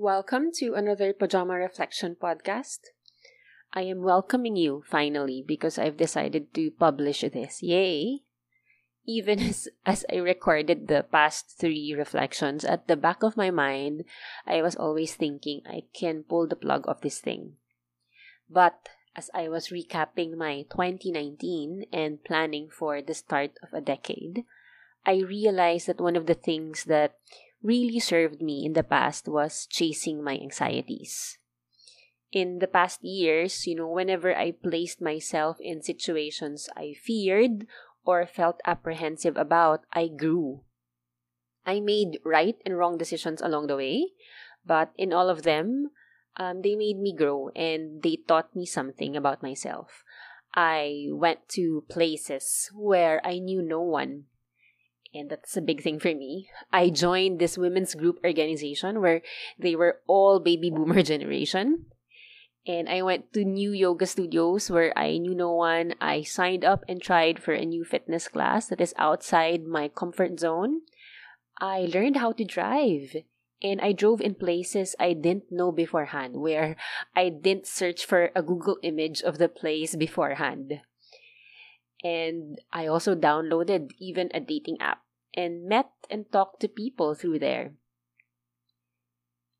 Welcome to another Pajama Reflection podcast. I am welcoming you finally because I've decided to publish this. Yay! Even as, as I recorded the past three reflections, at the back of my mind, I was always thinking I can pull the plug of this thing. But as I was recapping my 2019 and planning for the start of a decade, I realized that one of the things that really served me in the past was chasing my anxieties. In the past years, you know, whenever I placed myself in situations I feared or felt apprehensive about, I grew. I made right and wrong decisions along the way, but in all of them, um, they made me grow and they taught me something about myself. I went to places where I knew no one. And that's a big thing for me. I joined this women's group organization where they were all baby boomer generation. And I went to new yoga studios where I knew no one. I signed up and tried for a new fitness class that is outside my comfort zone. I learned how to drive and I drove in places I didn't know beforehand, where I didn't search for a Google image of the place beforehand. And I also downloaded even a dating app and met and talked to people through there.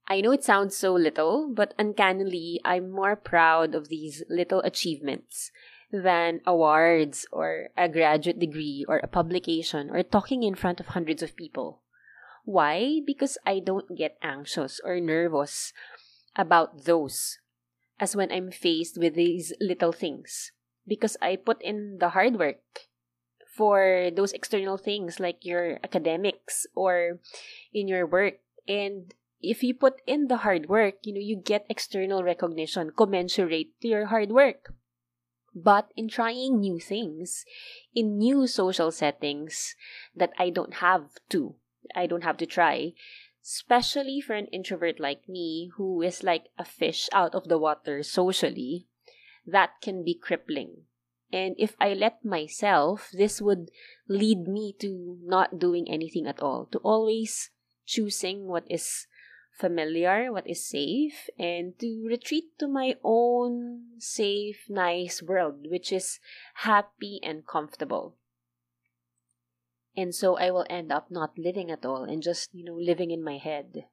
I know it sounds so little, but uncannily, I'm more proud of these little achievements than awards or a graduate degree or a publication or talking in front of hundreds of people. Why? Because I don't get anxious or nervous about those as when I'm faced with these little things. Because I put in the hard work for those external things like your academics or in your work. And if you put in the hard work, you know, you get external recognition commensurate to your hard work. But in trying new things, in new social settings that I don't have to, I don't have to try. Especially for an introvert like me, who is like a fish out of the water socially, that can be crippling. And if I let myself, this would lead me to not doing anything at all, to always choosing what is familiar, what is safe, and to retreat to my own safe, nice world, which is happy and comfortable. And so I will end up not living at all and just, you know, living in my head.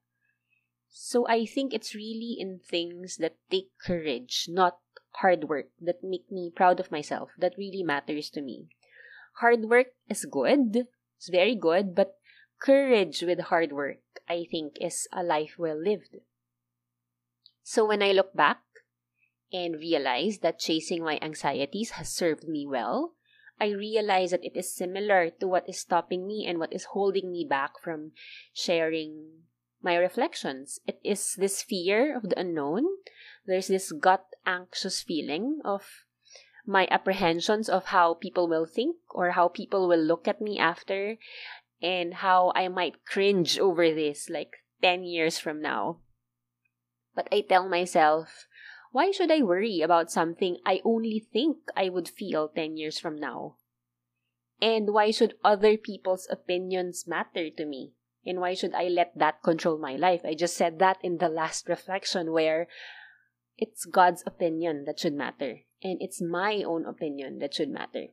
So I think it's really in things that take courage, not hard work, that make me proud of myself, that really matters to me. Hard work is good, it's very good, but courage with hard work, I think, is a life well lived. So when I look back and realize that chasing my anxieties has served me well, I realize that it is similar to what is stopping me and what is holding me back from sharing my reflections. It is this fear of the unknown. There's this gut anxious feeling of my apprehensions of how people will think or how people will look at me after and how I might cringe over this like 10 years from now. But I tell myself, why should I worry about something I only think I would feel 10 years from now? And why should other people's opinions matter to me? And why should I let that control my life? I just said that in the last reflection where it's God's opinion that should matter. And it's my own opinion that should matter.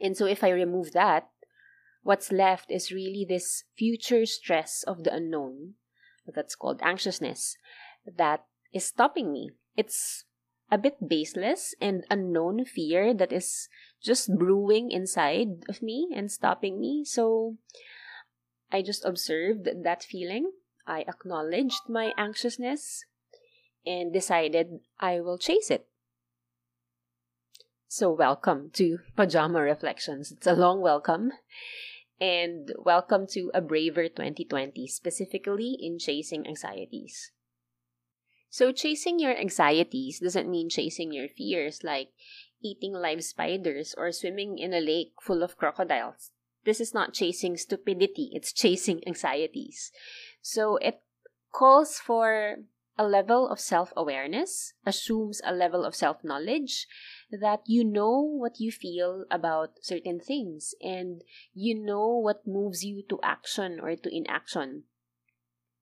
And so if I remove that, what's left is really this future stress of the unknown that's called anxiousness that is stopping me. It's a bit baseless and unknown fear that is just brewing inside of me and stopping me. So I just observed that feeling. I acknowledged my anxiousness and decided I will chase it. So, welcome to Pajama Reflections. It's a long welcome. And welcome to a braver 2020, specifically in chasing anxieties. So, chasing your anxieties doesn't mean chasing your fears like eating live spiders or swimming in a lake full of crocodiles. This is not chasing stupidity, it's chasing anxieties. So, it calls for a level of self awareness, assumes a level of self knowledge that you know what you feel about certain things and you know what moves you to action or to inaction.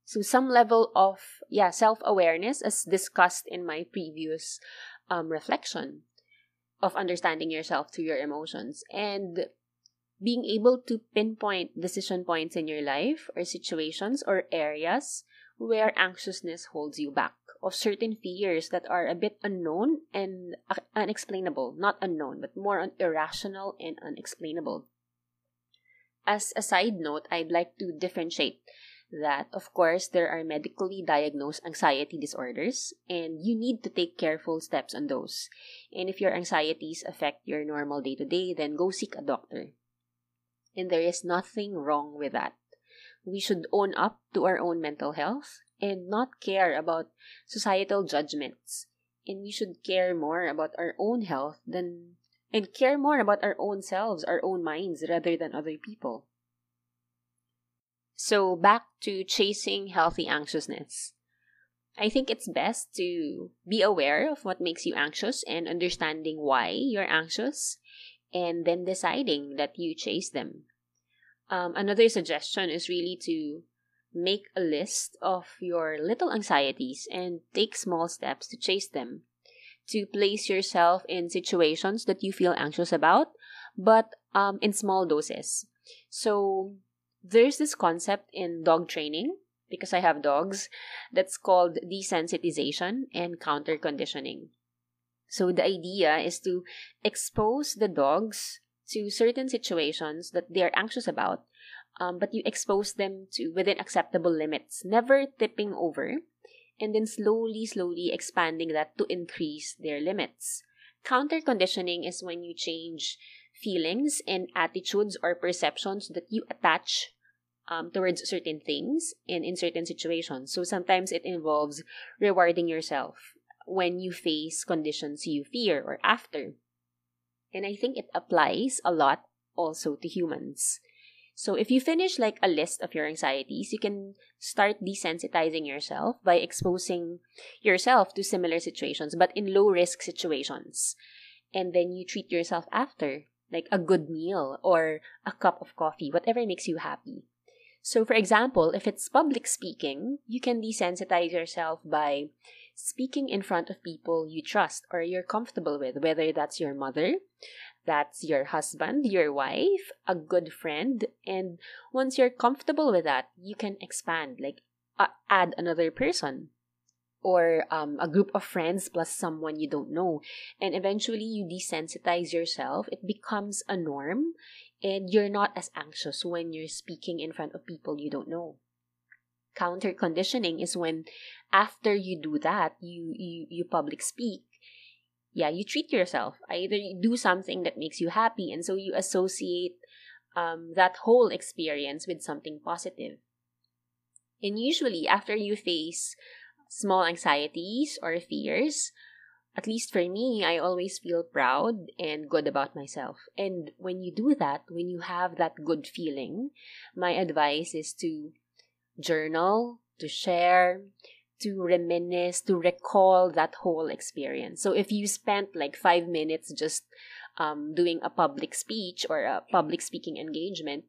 So some level of yeah self-awareness as discussed in my previous um, reflection of understanding yourself through your emotions and being able to pinpoint decision points in your life or situations or areas where anxiousness holds you back of certain fears that are a bit unknown and unexplainable. Not unknown, but more irrational and unexplainable. As a side note, I'd like to differentiate that, of course, there are medically diagnosed anxiety disorders, and you need to take careful steps on those. And if your anxieties affect your normal day to day, then go seek a doctor. And there is nothing wrong with that. We should own up to our own mental health and not care about societal judgments. And we should care more about our own health than and care more about our own selves, our own minds, rather than other people. So, back to chasing healthy anxiousness. I think it's best to be aware of what makes you anxious and understanding why you're anxious, and then deciding that you chase them. Um, another suggestion is really to make a list of your little anxieties and take small steps to chase them. To place yourself in situations that you feel anxious about, but um, in small doses. So, there's this concept in dog training, because I have dogs, that's called desensitization and counter conditioning. So, the idea is to expose the dogs to certain situations that they are anxious about um, but you expose them to within acceptable limits, never tipping over, and then slowly, slowly expanding that to increase their limits. Counter conditioning is when you change feelings and attitudes or perceptions that you attach um, towards certain things and in certain situations. So sometimes it involves rewarding yourself when you face conditions you fear or after. And I think it applies a lot also to humans. So if you finish like a list of your anxieties, you can start desensitizing yourself by exposing yourself to similar situations, but in low risk situations. And then you treat yourself after, like a good meal or a cup of coffee, whatever makes you happy. So, for example, if it's public speaking, you can desensitize yourself by speaking in front of people you trust or you're comfortable with, whether that's your mother, that's your husband, your wife, a good friend. And once you're comfortable with that, you can expand, like uh, add another person or um, a group of friends plus someone you don't know. And eventually you desensitize yourself. It becomes a norm and you're not as anxious when you're speaking in front of people you don't know. Counter conditioning is when after you do that, you, you, you public speak, yeah, you treat yourself. Either you do something that makes you happy, and so you associate um, that whole experience with something positive. And usually, after you face small anxieties or fears, at least for me, I always feel proud and good about myself. And when you do that, when you have that good feeling, my advice is to journal, to share, to reminisce, to recall that whole experience. So if you spent like five minutes just um, doing a public speech or a public speaking engagement,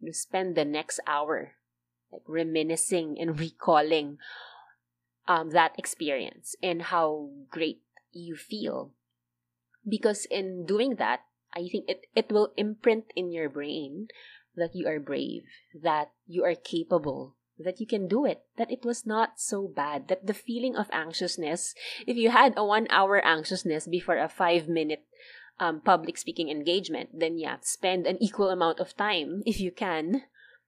you spend the next hour like reminiscing and recalling um, that experience and how great you feel. Because in doing that, I think it, it will imprint in your brain that you are brave, that you are capable, that you can do it, that it was not so bad, that the feeling of anxiousness, if you had a one hour anxiousness before a five minute um, public speaking engagement, then yeah, spend an equal amount of time, if you can,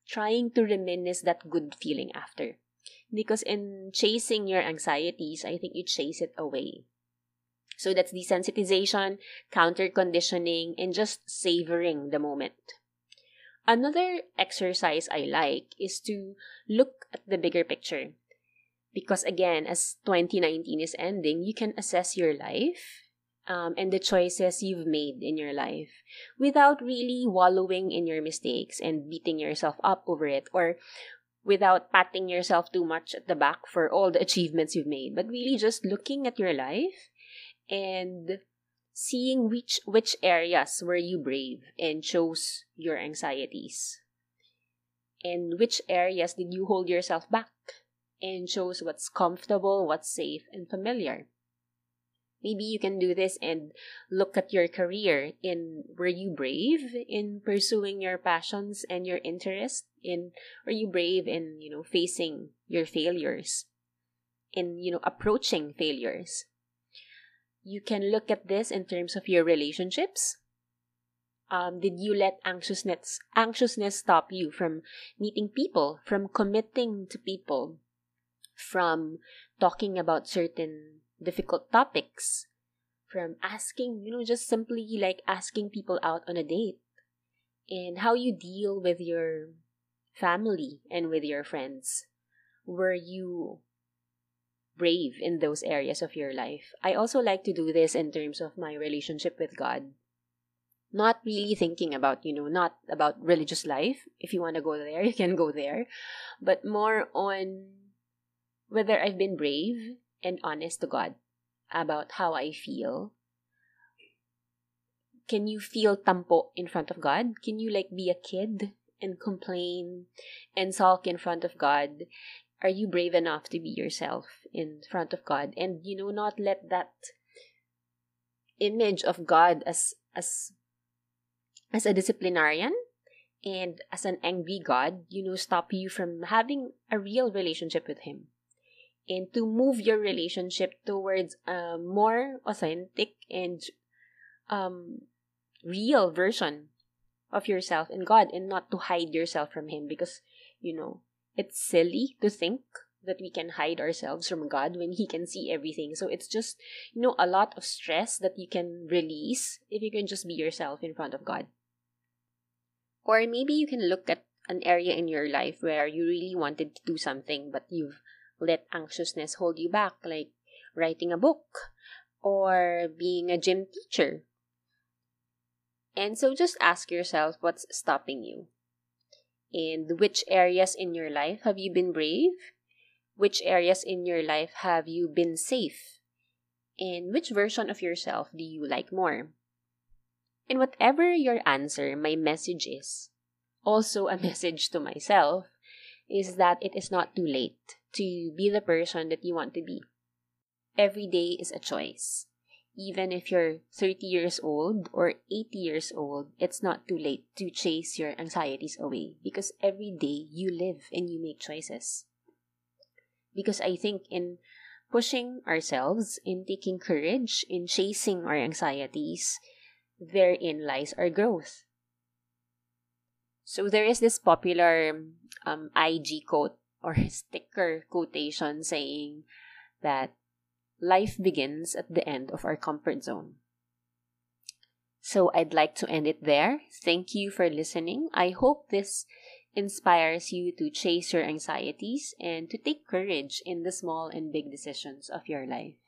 trying to reminisce that good feeling after. Because in chasing your anxieties, I think you chase it away. So that's desensitization, counter conditioning, and just savoring the moment. Another exercise I like is to look at the bigger picture. Because again, as 2019 is ending, you can assess your life um, and the choices you've made in your life without really wallowing in your mistakes and beating yourself up over it or without patting yourself too much at the back for all the achievements you've made, but really just looking at your life and seeing which which areas were you brave and chose your anxieties? And which areas did you hold yourself back and chose what's comfortable, what's safe, and familiar. Maybe you can do this and look at your career in were you brave in pursuing your passions and your interests in were you brave in you know facing your failures? In you know approaching failures you can look at this in terms of your relationships um, did you let anxiousness anxiousness stop you from meeting people from committing to people from talking about certain difficult topics, from asking, you know, just simply like asking people out on a date, and how you deal with your family and with your friends. Were you brave in those areas of your life? I also like to do this in terms of my relationship with God. Not really thinking about, you know, not about religious life. If you want to go there, you can go there. But more on whether I've been brave and honest to God about how I feel. Can you feel tampo in front of God? Can you like be a kid and complain and sulk in front of God? Are you brave enough to be yourself in front of God? And you know not let that image of God as as as a disciplinarian and as an angry God, you know, stop you from having a real relationship with Him. And to move your relationship towards a more authentic and um, real version of yourself and God and not to hide yourself from Him because, you know, it's silly to think that we can hide ourselves from God when He can see everything. So it's just, you know, a lot of stress that you can release if you can just be yourself in front of God. Or maybe you can look at an area in your life where you really wanted to do something but you've let anxiousness hold you back, like writing a book or being a gym teacher. And so just ask yourself what's stopping you. And which areas in your life have you been brave? Which areas in your life have you been safe? And which version of yourself do you like more? And whatever your answer, my message is also a message to myself is that it is not too late to be the person that you want to be. Every day is a choice. Even if you're 30 years old or 80 years old, it's not too late to chase your anxieties away because every day you live and you make choices. Because I think in pushing ourselves, in taking courage, in chasing our anxieties, therein lies our growth. So there is this popular um, IG quote or sticker quotation saying that life begins at the end of our comfort zone. So I'd like to end it there. Thank you for listening. I hope this inspires you to chase your anxieties and to take courage in the small and big decisions of your life.